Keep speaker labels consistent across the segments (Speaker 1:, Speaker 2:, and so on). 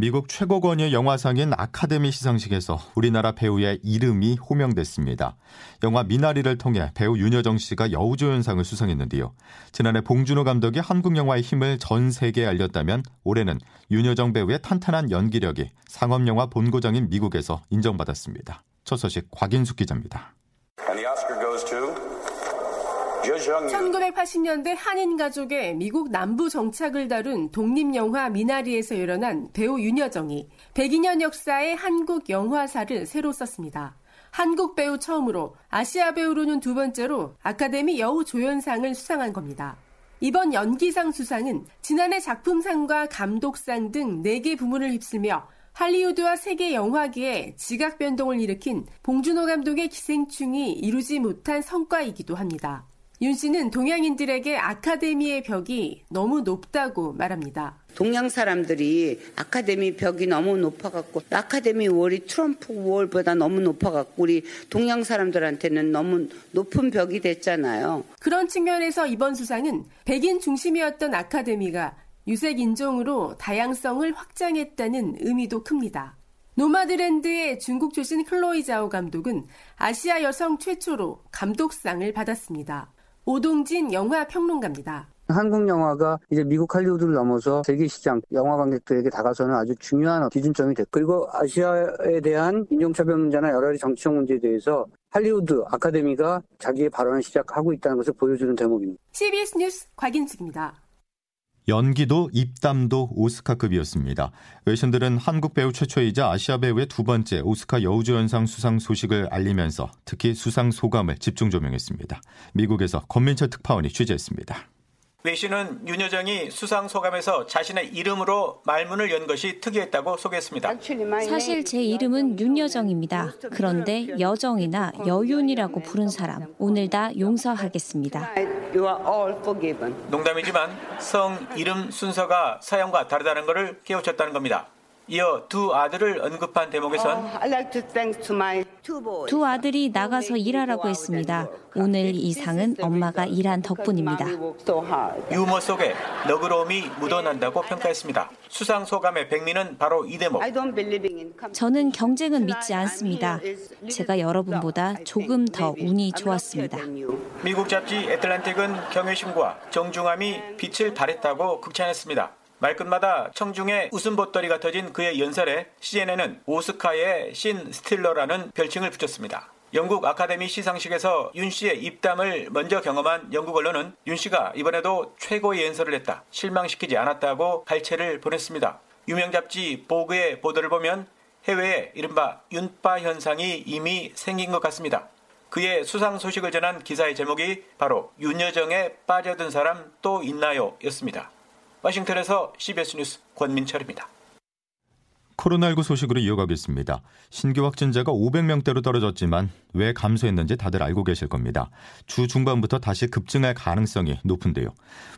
Speaker 1: 미국 최고권위 영화상인 아카데미 시상식에서 우리나라 배우의 이름이 호명됐습니다. 영화 미나리를 통해 배우 윤여정 씨가 여우조연상을 수상했는데요. 지난해 봉준호 감독이 한국 영화의 힘을 전 세계에 알렸다면 올해는 윤여정 배우의 탄탄한 연기력이 상업영화 본고장인 미국에서 인정받았습니다. 첫 소식 곽인숙 기자입니다.
Speaker 2: 1980년대 한인 가족의 미국 남부 정착을 다룬 독립 영화 미나리에서 일어난 배우 윤여정이 102년 역사의 한국 영화사를 새로 썼습니다. 한국 배우 처음으로 아시아 배우로는 두 번째로 아카데미 여우 조연상을 수상한 겁니다. 이번 연기상 수상은 지난해 작품상과 감독상 등 4개 부문을 휩쓸며 할리우드와 세계 영화계에 지각 변동을 일으킨 봉준호 감독의 기생충이 이루지 못한 성과이기도 합니다. 윤 씨는 동양인들에게 아카데미의 벽이 너무 높다고 말합니다.
Speaker 3: 동양 사람들이 아카데미 벽이 너무 높아갖고 아카데미 월이 트럼프 월보다 너무 높아갖고 우리 동양 사람들한테는 너무 높은 벽이 됐잖아요.
Speaker 2: 그런 측면에서 이번 수상은 백인 중심이었던 아카데미가 유색 인종으로 다양성을 확장했다는 의미도 큽니다. 노마드랜드의 중국 출신 클로이 자오 감독은 아시아 여성 최초로 감독상을 받았습니다. 오동진 영화 평론가입니다.
Speaker 4: 한국 영화가 이제 미국 할리우드를 넘어서 세계 시장 영화 관객들에게 다가서는 아주 중요한 기준점이 됐고 그리고 아시아에 대한 인종차별 문제나 여러 가지 정치적 문제에 대해서 할리우드 아카데미가 자기의 발언을 시작하고 있다는 것을 보여주는 대목입니다.
Speaker 2: CBS 뉴스 곽인숙입니다.
Speaker 1: 연기도 입담도 오스카급이었습니다. 외신들은 한국 배우 최초이자 아시아 배우의 두 번째 오스카 여우조연상 수상 소식을 알리면서 특히 수상 소감을 집중 조명했습니다. 미국에서 권민철 특파원이 취재했습니다.
Speaker 5: 외신은 윤여정이 수상 소감에서 자신의 이름으로 말문을 연 것이 특이했다고 소개했습니다.
Speaker 6: 사실 제 이름은 윤여정입니다. 그런데 여정이나 여윤이라고 부른 사람 오늘 다 용서하겠습니다.
Speaker 5: 농담이지만 성 이름 순서가 사연과 다르다는 것을 깨우쳤다는 겁니다. 이어 두 아들을 언급한 대목에선
Speaker 6: 두 아들이 나가서 일하라고 했습니다. 오늘 이 상은 엄마가 일한 덕분입니다.
Speaker 5: 유머 속에 너그러움이 묻어난다고 평가했습니다. 수상 소감의 백미는 바로 이 대목.
Speaker 6: 저는 경쟁은 믿지 않습니다. 제가 여러분보다 조금 더 운이 좋았습니다.
Speaker 5: 미국 잡지 애틀란틱은 경외심과 정중함이 빛을 발했다고 극찬했습니다. 말끝마다 청중의 웃음 보따리가 터진 그의 연설에 CNN은 오스카의 신 스틸러라는 별칭을 붙였습니다. 영국 아카데미 시상식에서 윤 씨의 입담을 먼저 경험한 영국 언론은 윤 씨가 이번에도 최고의 연설을 했다. 실망시키지 않았다고 발췌를 보냈습니다. 유명 잡지 보그의 보도를 보면 해외에 이른바 윤빠 현상이 이미 생긴 것 같습니다. 그의 수상 소식을 전한 기사의 제목이 바로 윤여정에 빠져든 사람 또 있나요? 였습니다. 워싱턴에서 CBS 뉴스 권민철입니다.
Speaker 1: 코로나19 소식으로 이어가겠습니다. 신규 확진자가 500명대로 떨어졌지만 왜 감소했는지 다들 알고 계실 겁니다. 주 중반부터 다시 급증할 가능성이 높은데요.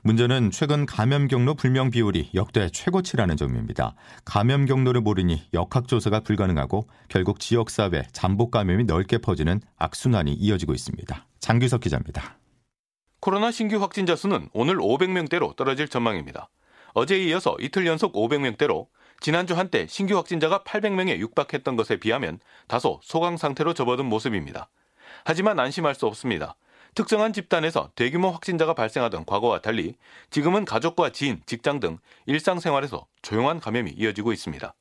Speaker 1: 문제는 최근 감염 경로 불명 비율이 역대 최고치라는 점입니다. 감염 경로를 모르니 역학조사가 불가능하고 결국 지역사회 잠복 감염이 넓게 퍼지는 악순환이 이어지고 있습니다. 장규석 기자입니다.
Speaker 7: 코로나 신규 확진자 수는 오늘 500명대로 떨어질 전망입니다. 어제에 이어서 이틀 연속 500명대로 지난주 한때 신규 확진자가 800명에 육박했던 것에 비하면 다소 소강 상태로 접어든 모습입니다. 하지만 안심할 수 없습니다. 특정한 집단에서 대규모 확진자가 발생하던 과거와 달리 지금은 가족과 지인, 직장 등 일상생활에서 조용한 감염이 이어지고 있습니다.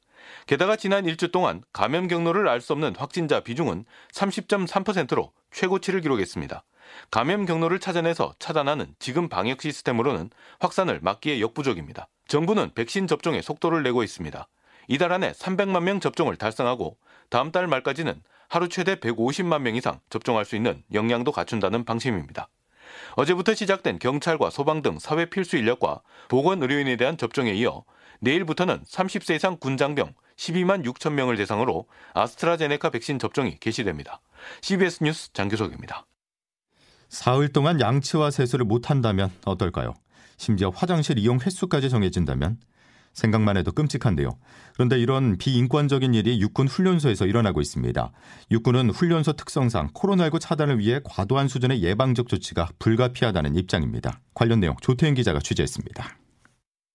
Speaker 7: 게다가 지난 일주 동안 감염 경로를 알 수 없는 확진자 비중은 30.3%로 최고치를 기록했습니다. 감염 경로를 찾아내서 차단하는 지금 방역 시스템으로는 확산을 막기에 역부족입니다. 정부는 백신 접종에 속도를 내고 있습니다. 이달 안에 300만 명 접종을 달성하고 다음 달 말까지는 하루 최대 150만 명 이상 접종할 수 있는 역량도 갖춘다는 방침입니다. 어제부터 시작된 경찰과 소방 등 사회 필수 인력과 보건 의료인에 대한 접종에 이어 내일부터는 30세 이상 군장병 12만 6천 명을 대상으로 아스트라제네카 백신 접종이 개시됩니다. CBS 뉴스 장규석입니다.
Speaker 1: 사흘 동안 양치와 세수를 못한다면 어떨까요? 심지어 화장실 이용 횟수까지 정해진다면 생각만 해도 끔찍한데요. 그런데 이런 비인권적인 일이 육군 훈련소에서 일어나고 있습니다. 육군은 훈련소 특성상 코로나19 차단을 위해 과도한 수준의 예방적 조치가 불가피하다는 입장입니다. 관련 내용 조태현 기자가 취재했습니다.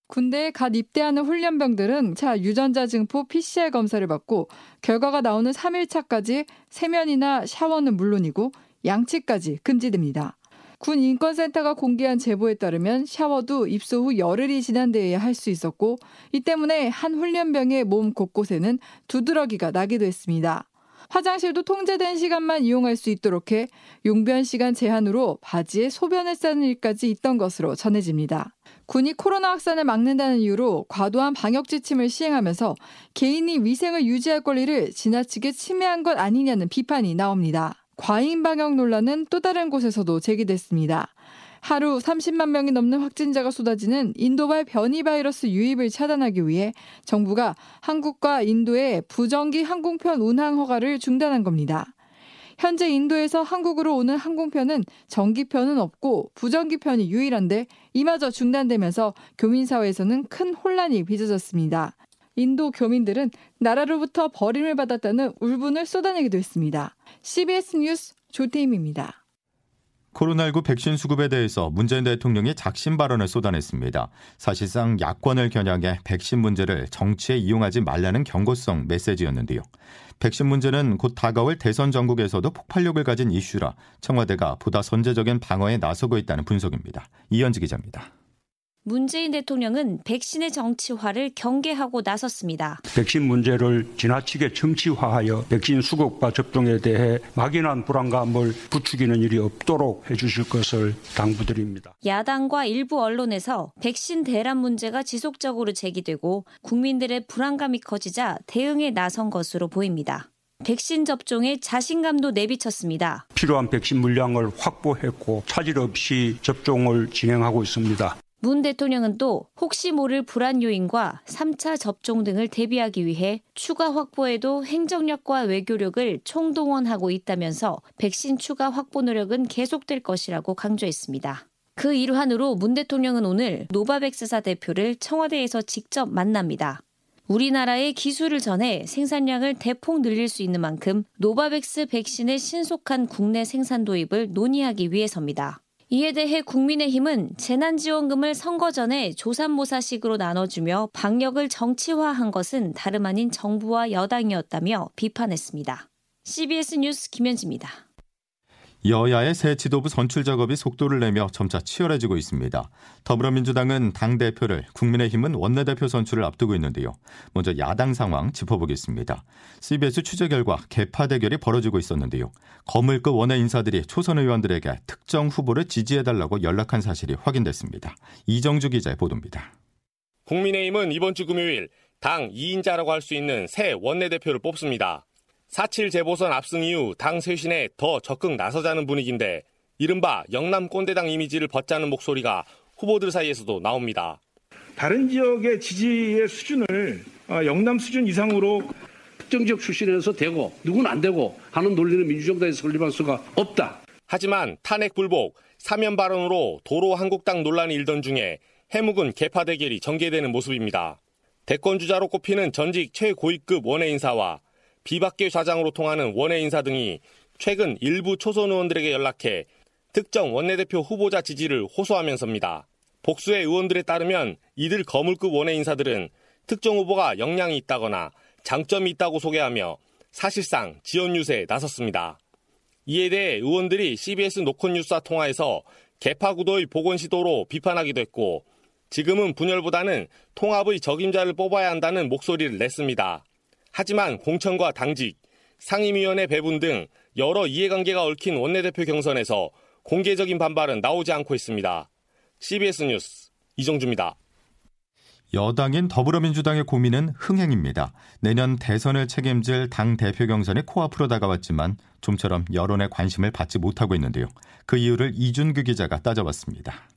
Speaker 8: 군대에 갓 입대하는 훈련병들은 차 유전자 증포 PCR 검사를 받고 결과가 나오는 3일차까지 세면이나 샤워는 물론이고 양치까지 금지됩니다. 군 인권센터가 공개한 제보에 따르면 샤워도 입소 후 열흘이 지난 데에야 할 수 있었고 이 때문에 한 훈련병의 몸 곳곳에는 두드러기가 나기도 했습니다. 화장실도 통제된 시간만 이용할 수 있도록 해 용변 시간 제한으로 바지에 소변을 싸는 일까지 있던 것으로 전해집니다. 군이 코로나 확산을 막는다는 이유로 과도한 방역 지침을 시행하면서 개인이 위생을 유지할 권리를 지나치게 침해한 것 아니냐는 비판이 나옵니다. 과잉 방역 논란은 또 다른 곳에서도 제기됐습니다. 하루 30만 명이 넘는 확진자가 쏟아지는 인도발 변이 바이러스 유입을 차단하기 위해 정부가 한국과 인도의 부정기 항공편 운항 허가를 중단한 겁니다. 현재 인도에서 한국으로 오는 항공편은 정기편은 없고 부정기편이 유일한데 이마저 중단되면서 교민사회에서는 큰 혼란이 빚어졌습니다. 인도 교민들은 나라로부터 버림을 받았다는 울분을 쏟아내기도 했습니다. CBS 뉴스 조태임입니다.
Speaker 1: 코로나19 백신 수급에 대해서 문재인 대통령이 작심 발언을 쏟아냈습니다. 사실상 야권을 겨냥해 백신 문제를 정치에 이용하지 말라는 경고성 메시지였는데요. 백신 문제는 곧 다가올 대선 전국에서도 폭발력을 가진 이슈라 청와대가 보다 선제적인 방어에 나서고 있다는 분석입니다. 이현지 기자입니다.
Speaker 6: 문재인 대통령은 백신의 정치화를 경계하고 나섰습니다.
Speaker 9: 백신 문제를 지나치게 정치화하여 백신 수급과 접종에 대해 막연한 불안감을 부추기는 일이 없도록 해주실 것을 당부드립니다.
Speaker 6: 야당과 일부 언론에서 백신 대란 문제가 지속적으로 제기되고 국민들의 불안감이 커지자 대응에 나선 것으로 보입니다. 백신 접종에 자신감도 내비쳤습니다.
Speaker 9: 필요한 백신 물량을 확보했고 차질 없이 접종을 진행하고 있습니다.
Speaker 6: 문 대통령은 또 혹시 모를 불안 요인과 3차 접종 등을 대비하기 위해 추가 확보에도 행정력과 외교력을 총동원하고 있다면서 백신 추가 확보 노력은 계속될 것이라고 강조했습니다. 그 일환으로 문 대통령은 오늘 노바백스사 대표를 청와대에서 직접 만납니다. 우리나라의 기술을 전해 생산량을 대폭 늘릴 수 있는 만큼 노바백스 백신의 신속한 국내 생산 도입을 논의하기 위해서입니다. 이에 대해 국민의힘은 재난지원금을 선거 전에 조산모사식으로 나눠주며 방역을 정치화한 것은 다름 아닌 정부와 여당이었다며 비판했습니다. CBS 뉴스 김현지입니다.
Speaker 1: 여야의 새 지도부 선출 작업이 속도를 내며 점차 치열해지고 있습니다. 더불어민주당은 당 대표를, 국민의힘은 원내대표 선출을 앞두고 있는데요. 먼저 야당 상황 짚어보겠습니다. CBS 취재 결과 개파 대결이 벌어지고 있었는데요. 거물급 원외 인사들이 초선 의원들에게 특정 후보를 지지해달라고 연락한 사실이 확인됐습니다. 이정주 기자의 보도입니다.
Speaker 10: 국민의힘은 이번 주 금요일 당 2인자라고 할 수 있는 새 원내대표를 뽑습니다. 4.7 재보선 압승 이후 당 쇄신에 더 적극 나서자는 분위기인데 이른바 영남 꼰대당 이미지를 벗자는 목소리가 후보들 사이에서도 나옵니다.
Speaker 11: 다른 지역의 지지의 수준을 어, 영남 수준 이상으로
Speaker 12: 특정 지역 출신에서 되고 누구는 안 되고 하는 논리는 민주정당에서 성립할 수가 없다.
Speaker 10: 하지만 탄핵 불복, 사면 발언으로 도로 한국당 논란이 일던 중에 해묵은 계파 대결이 전개되는 모습입니다. 대권 주자로 꼽히는 전직 최고위급 원외 인사와 비박계 좌장으로 통하는 원외 인사 등이 최근 일부 초선 의원들에게 연락해 특정 원내대표 후보자 지지를 호소하면서입니다. 복수의 의원들에 따르면 이들 거물급 원외 인사들은 특정 후보가 역량이 있다거나 장점이 있다고 소개하며 사실상 지원 유세에 나섰습니다. 이에 대해 의원들이 CBS 노컷 뉴스와 통화에서 개파 구도의 복원 시도로 비판하기도 했고 지금은 분열보다는 통합의 적임자를 뽑아야 한다는 목소리를 냈습니다. 하지만 공천과 당직, 상임위원회 배분 등 여러 이해관계가 얽힌 원내대표 경선에서 공개적인 반발은 나오지 않고 있습니다. CBS 뉴스 이정주입니다.
Speaker 1: 여당인 더불어민주당의 고민은 흥행입니다. 내년 대선을 책임질 당 대표 경선이 코앞으로 다가왔지만 좀처럼 여론의 관심을 받지 못하고 있는데요. 그 이유를 이준규 기자가 따져봤습니다.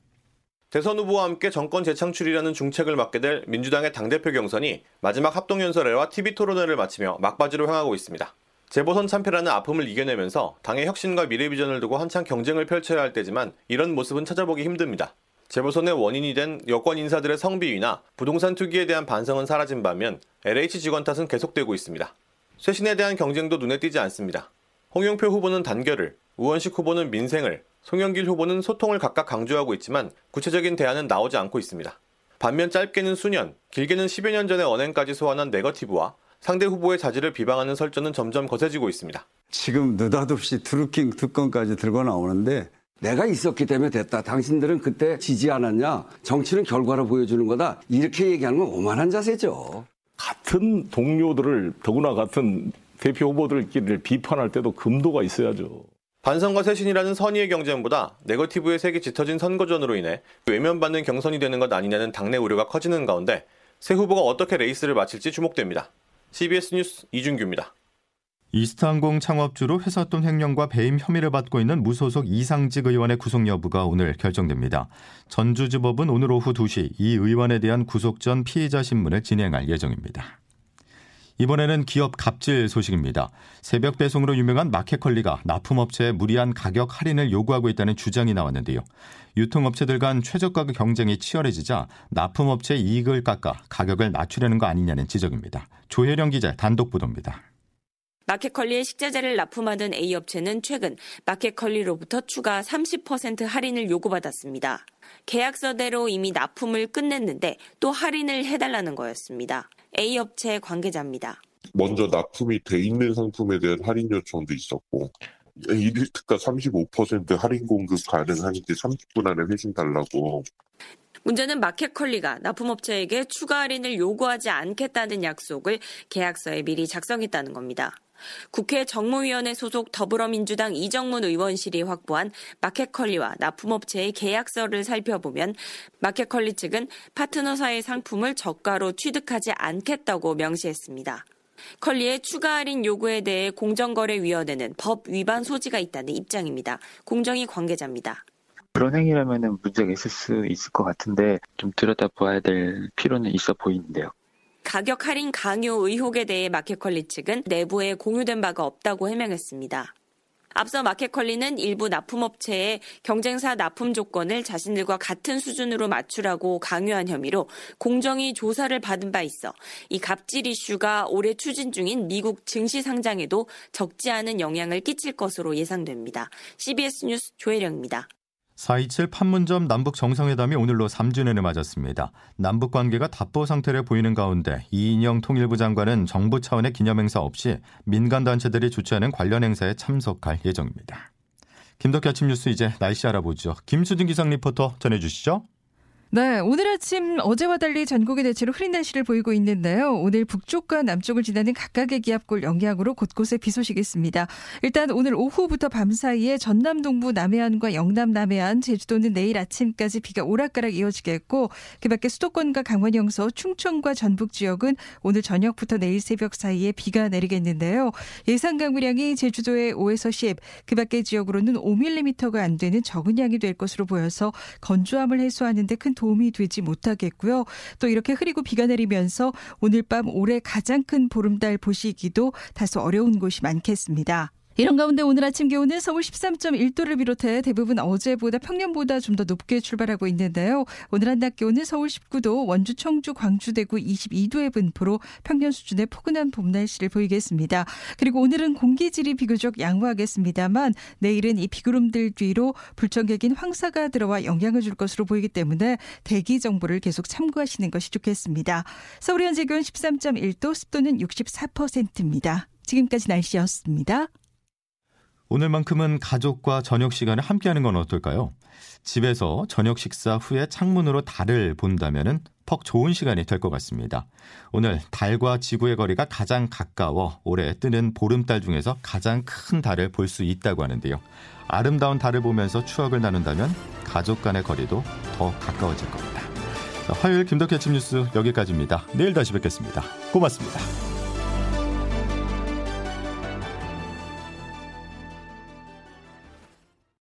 Speaker 13: 대선 후보와 함께 정권 재창출이라는 중책을 맡게 될 민주당의 당대표 경선이 마지막 합동연설회와 TV 토론회를 마치며 막바지로 향하고 있습니다. 재보선 참패라는 아픔을 이겨내면서 당의 혁신과 미래 비전을 두고 한창 경쟁을 펼쳐야 할 때지만 이런 모습은 찾아보기 힘듭니다. 재보선의 원인이 된 여권 인사들의 성비위나 부동산 투기에 대한 반성은 사라진 반면 LH 직원 탓은 계속되고 있습니다. 쇄신에 대한 경쟁도 눈에 띄지 않습니다. 홍영표 후보는 단결을, 우원식 후보는 민생을, 송영길 후보는 소통을 각각 강조하고 있지만 구체적인 대안은 나오지 않고 있습니다. 반면 짧게는 수년, 길게는 10여 년 전의 언행까지 소환한 네거티브와 상대 후보의 자질을 비방하는 설전은 점점 거세지고 있습니다.
Speaker 14: 지금 느닷없이 드루킹 특검까지 들고 나오는데 내가 있었기 때문에 됐다. 당신들은 그때 지지 않았냐? 정치는 결과로 보여주는 거다. 이렇게 얘기하는 건 오만한 자세죠.
Speaker 15: 같은 동료들을 더구나 같은 대표 후보들끼리 비판할 때도 금도가 있어야죠.
Speaker 13: 반성과 쇄신이라는 선의의 경쟁보다 네거티브의 색이 짙어진 선거전으로 인해 외면받는 경선이 되는 것 아니냐는 당내 우려가 커지는 가운데 새 후보가 어떻게 레이스를 마칠지 주목됩니다. CBS 뉴스 이준규입니다.
Speaker 1: 이스타항공 창업주로 회사 돈 횡령과 배임 혐의를 받고 있는 무소속 이상직 의원의 구속 여부가 오늘 결정됩니다. 전주지법은 오늘 오후 2시 이 의원에 대한 구속 전 피의자 신문을 진행할 예정입니다. 이번에는 기업 갑질 소식입니다. 새벽 배송으로 유명한 마켓컬리가 납품업체에 무리한 가격 할인을 요구하고 있다는 주장이 나왔는데요. 유통업체들 간 최저가 경쟁이 치열해지자 납품업체 이익을 깎아 가격을 낮추려는 거 아니냐는 지적입니다. 조혜령 기자 단독 보도입니다.
Speaker 16: 마켓컬리의 식자재를 납품하던 A업체는 최근 마켓컬리로부터 추가 30% 할인을 요구받았습니다. 계약서대로 이미 납품을 끝냈는데 또 할인을 해달라는 거였습니다. A업체 관계자입니다.
Speaker 17: 먼저 납품이 돼 있는 상품에 대한 할인 요청도 있었고 일일 특가 35% 할인 공급 가능한지 30분 안에 회신 달라고
Speaker 16: 문제는 마켓컬리가 납품업체에게 추가 할인을 요구하지 않겠다는 약속을 계약서에 미리 작성했다는 겁니다. 국회 정무위원회 소속 더불어민주당 이정문 의원실이 확보한 마켓컬리와 납품업체의 계약서를 살펴보면 마켓컬리 측은 파트너사의 상품을 저가로 취득하지 않겠다고 명시했습니다. 컬리의 추가 할인 요구에 대해 공정거래위원회는 법 위반 소지가 있다는 입장입니다. 공정위 관계자입니다.
Speaker 18: 그런 행위라면 문제가 있을 수 있을 것 같은데 좀 들여다봐야 될 필요는 있어 보이는데요.
Speaker 16: 가격 할인 강요 의혹에 대해 마켓컬리 측은 내부에 공유된 바가 없다고 해명했습니다. 앞서 마켓컬리는 일부 납품업체의 경쟁사 납품 조건을 자신들과 같은 수준으로 맞추라고 강요한 혐의로 공정위 조사를 받은 바 있어 이 갑질 이슈가 올해 추진 중인 미국 증시 상장에도 적지 않은 영향을 끼칠 것으로 예상됩니다. CBS 뉴스 조혜령입니다.
Speaker 1: 4.27 판문점 남북 정상회담이 오늘로 3주년을 맞았습니다. 남북 관계가 답보 상태를 보이는 가운데 이인영 통일부 장관은 정부 차원의 기념행사 없이 민간단체들이 주최하는 관련 행사에 참석할 예정입니다. 김덕기 아침 뉴스 이제 날씨 알아보죠. 김수진 기상 리포터 전해주시죠.
Speaker 19: 네, 오늘 아침 어제와 달리 전국이 대체로 흐린 날씨를 보이고 있는데요. 오늘 북쪽과 남쪽을 지나는 각각의 기압골 영향으로 곳곳에 비 소식이 있습니다. 일단 오늘 오후부터 밤 사이에 전남 동부 남해안과 영남 남해안, 제주도는 내일 아침까지 비가 오락가락 이어지겠고 그밖에 수도권과 강원 영서, 충청과 전북 지역은 오늘 저녁부터 내일 새벽 사이에 비가 내리겠는데요. 예상 강우량이 제주도에 5에서 10, 그밖에 지역으로는 5mm가 안 되는 적은 양이 될 것으로 보여서 건조함을 해소하는 데큰 도움이 되지 못하겠고요. 또 이렇게 흐리고 비가 내리면서 오늘 밤 올해 가장 큰 보름달 보시기도 다소 어려운 곳이 많겠습니다. 이런 가운데 오늘 아침 기온은 서울 13.1도를 비롯해 대부분 어제보다 평년보다 좀 더 높게 출발하고 있는데요. 오늘 한낮 기온은 서울 19도, 원주, 청주, 광주, 대구 22도의 분포로 평년 수준의 포근한 봄 날씨를 보이겠습니다. 그리고 오늘은 공기질이 비교적 양호하겠습니다만 내일은 이 비구름들 뒤로 불청객인 황사가 들어와 영향을 줄 것으로 보이기 때문에 대기 정보를 계속 참고하시는 것이 좋겠습니다. 서울 현재 기온 13.1도, 습도는 64%입니다. 지금까지 날씨였습니다.
Speaker 1: 오늘만큼은 가족과 저녁 시간을 함께하는 건 어떨까요? 집에서 저녁 식사 후에 창문으로 달을 본다면은 퍽 좋은 시간이 될 것 같습니다. 오늘 달과 지구의 거리가 가장 가까워 올해 뜨는 보름달 중에서 가장 큰 달을 볼 수 있다고 하는데요. 아름다운 달을 보면서 추억을 나눈다면 가족 간의 거리도 더 가까워질 겁니다. 화요일 김덕현 아침 뉴스 여기까지입니다. 내일 다시 뵙겠습니다. 고맙습니다.